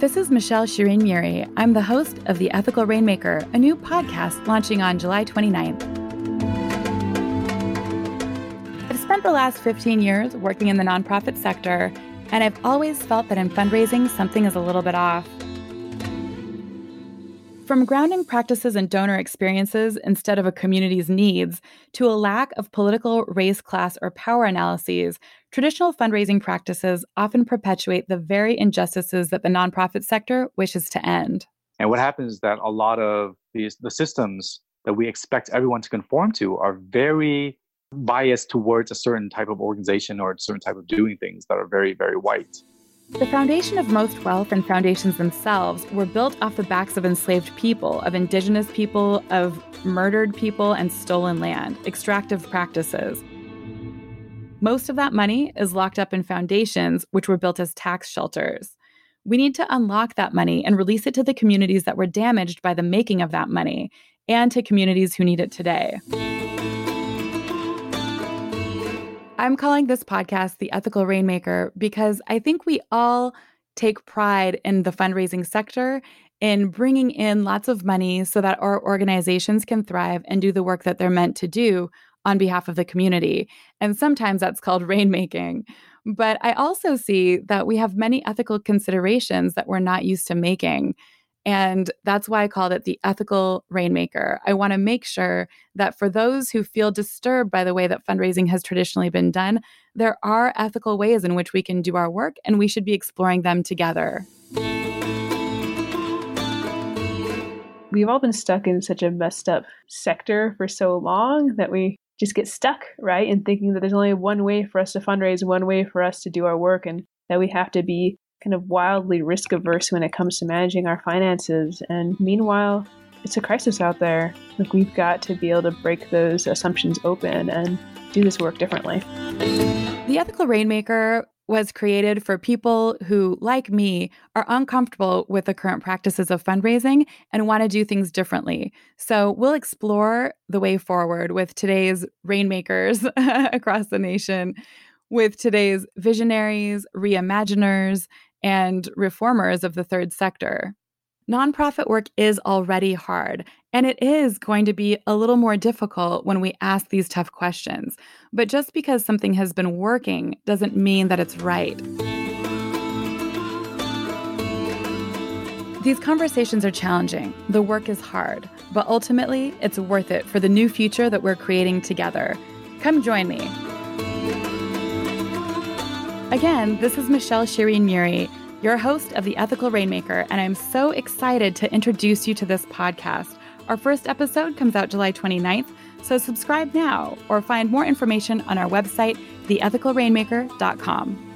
This is Michelle Shireen Muri. I'm the host of The Ethical Rainmaker, a new podcast launching on July 29th. I've spent the last 15 years working in the nonprofit sector, and I've always felt that in fundraising, something is a little bit off. From grounding practices in donor experiences instead of a community's needs to a lack of political, race, class, or power analyses, traditional fundraising practices often perpetuate the very injustices that the nonprofit sector wishes to end. And what happens is that a lot of these the systems that we expect everyone to conform to are very biased towards a certain type of organization or a certain type of doing things that are very, very white. The foundation of most wealth and foundations themselves were built off the backs of enslaved people, of indigenous people, of murdered people, and stolen land, extractive practices. Most of that money is locked up in foundations, which were built as tax shelters. We need to unlock that money and release it to the communities that were damaged by the making of that money and to communities who need it today. I'm calling this podcast The Ethical Rainmaker because I think we all take pride in the fundraising sector in bringing in lots of money so that our organizations can thrive and do the work that they're meant to do on behalf of the community. And sometimes that's called rainmaking. But I also see that we have many ethical considerations that we're not used to making. And that's why I called it the ethical rainmaker. I want to make sure that for those who feel disturbed by the way that fundraising has traditionally been done, there are ethical ways in which we can do our work, and we should be exploring them together. We've all been stuck in such a messed up sector for so long that we just get stuck, right? In thinking that there's only one way for us to fundraise, one way for us to do our work, and that we have to be kind of wildly risk averse when it comes to managing our finances. And meanwhile, it's a crisis out there. Like we've got to be able to break those assumptions open and do this work differently. The Ethical Rainmaker was created for people who, like me, are uncomfortable with the current practices of fundraising and want to do things differently. So, we'll explore the way forward with today's rainmakers across the nation, with today's visionaries, reimaginers, and reformers of the third sector. Nonprofit work is already hard, and it is going to be a little more difficult when we ask these tough questions. But just because something has been working doesn't mean that it's right. These conversations are challenging, the work is hard, but ultimately, it's worth it for the new future that we're creating together. Come join me. Again, this is Michelle Shireen Muri, your host of The Ethical Rainmaker, and I'm so excited to introduce you to this podcast. Our first episode comes out July 29th, so subscribe now or find more information on our website, theethicalrainmaker.com.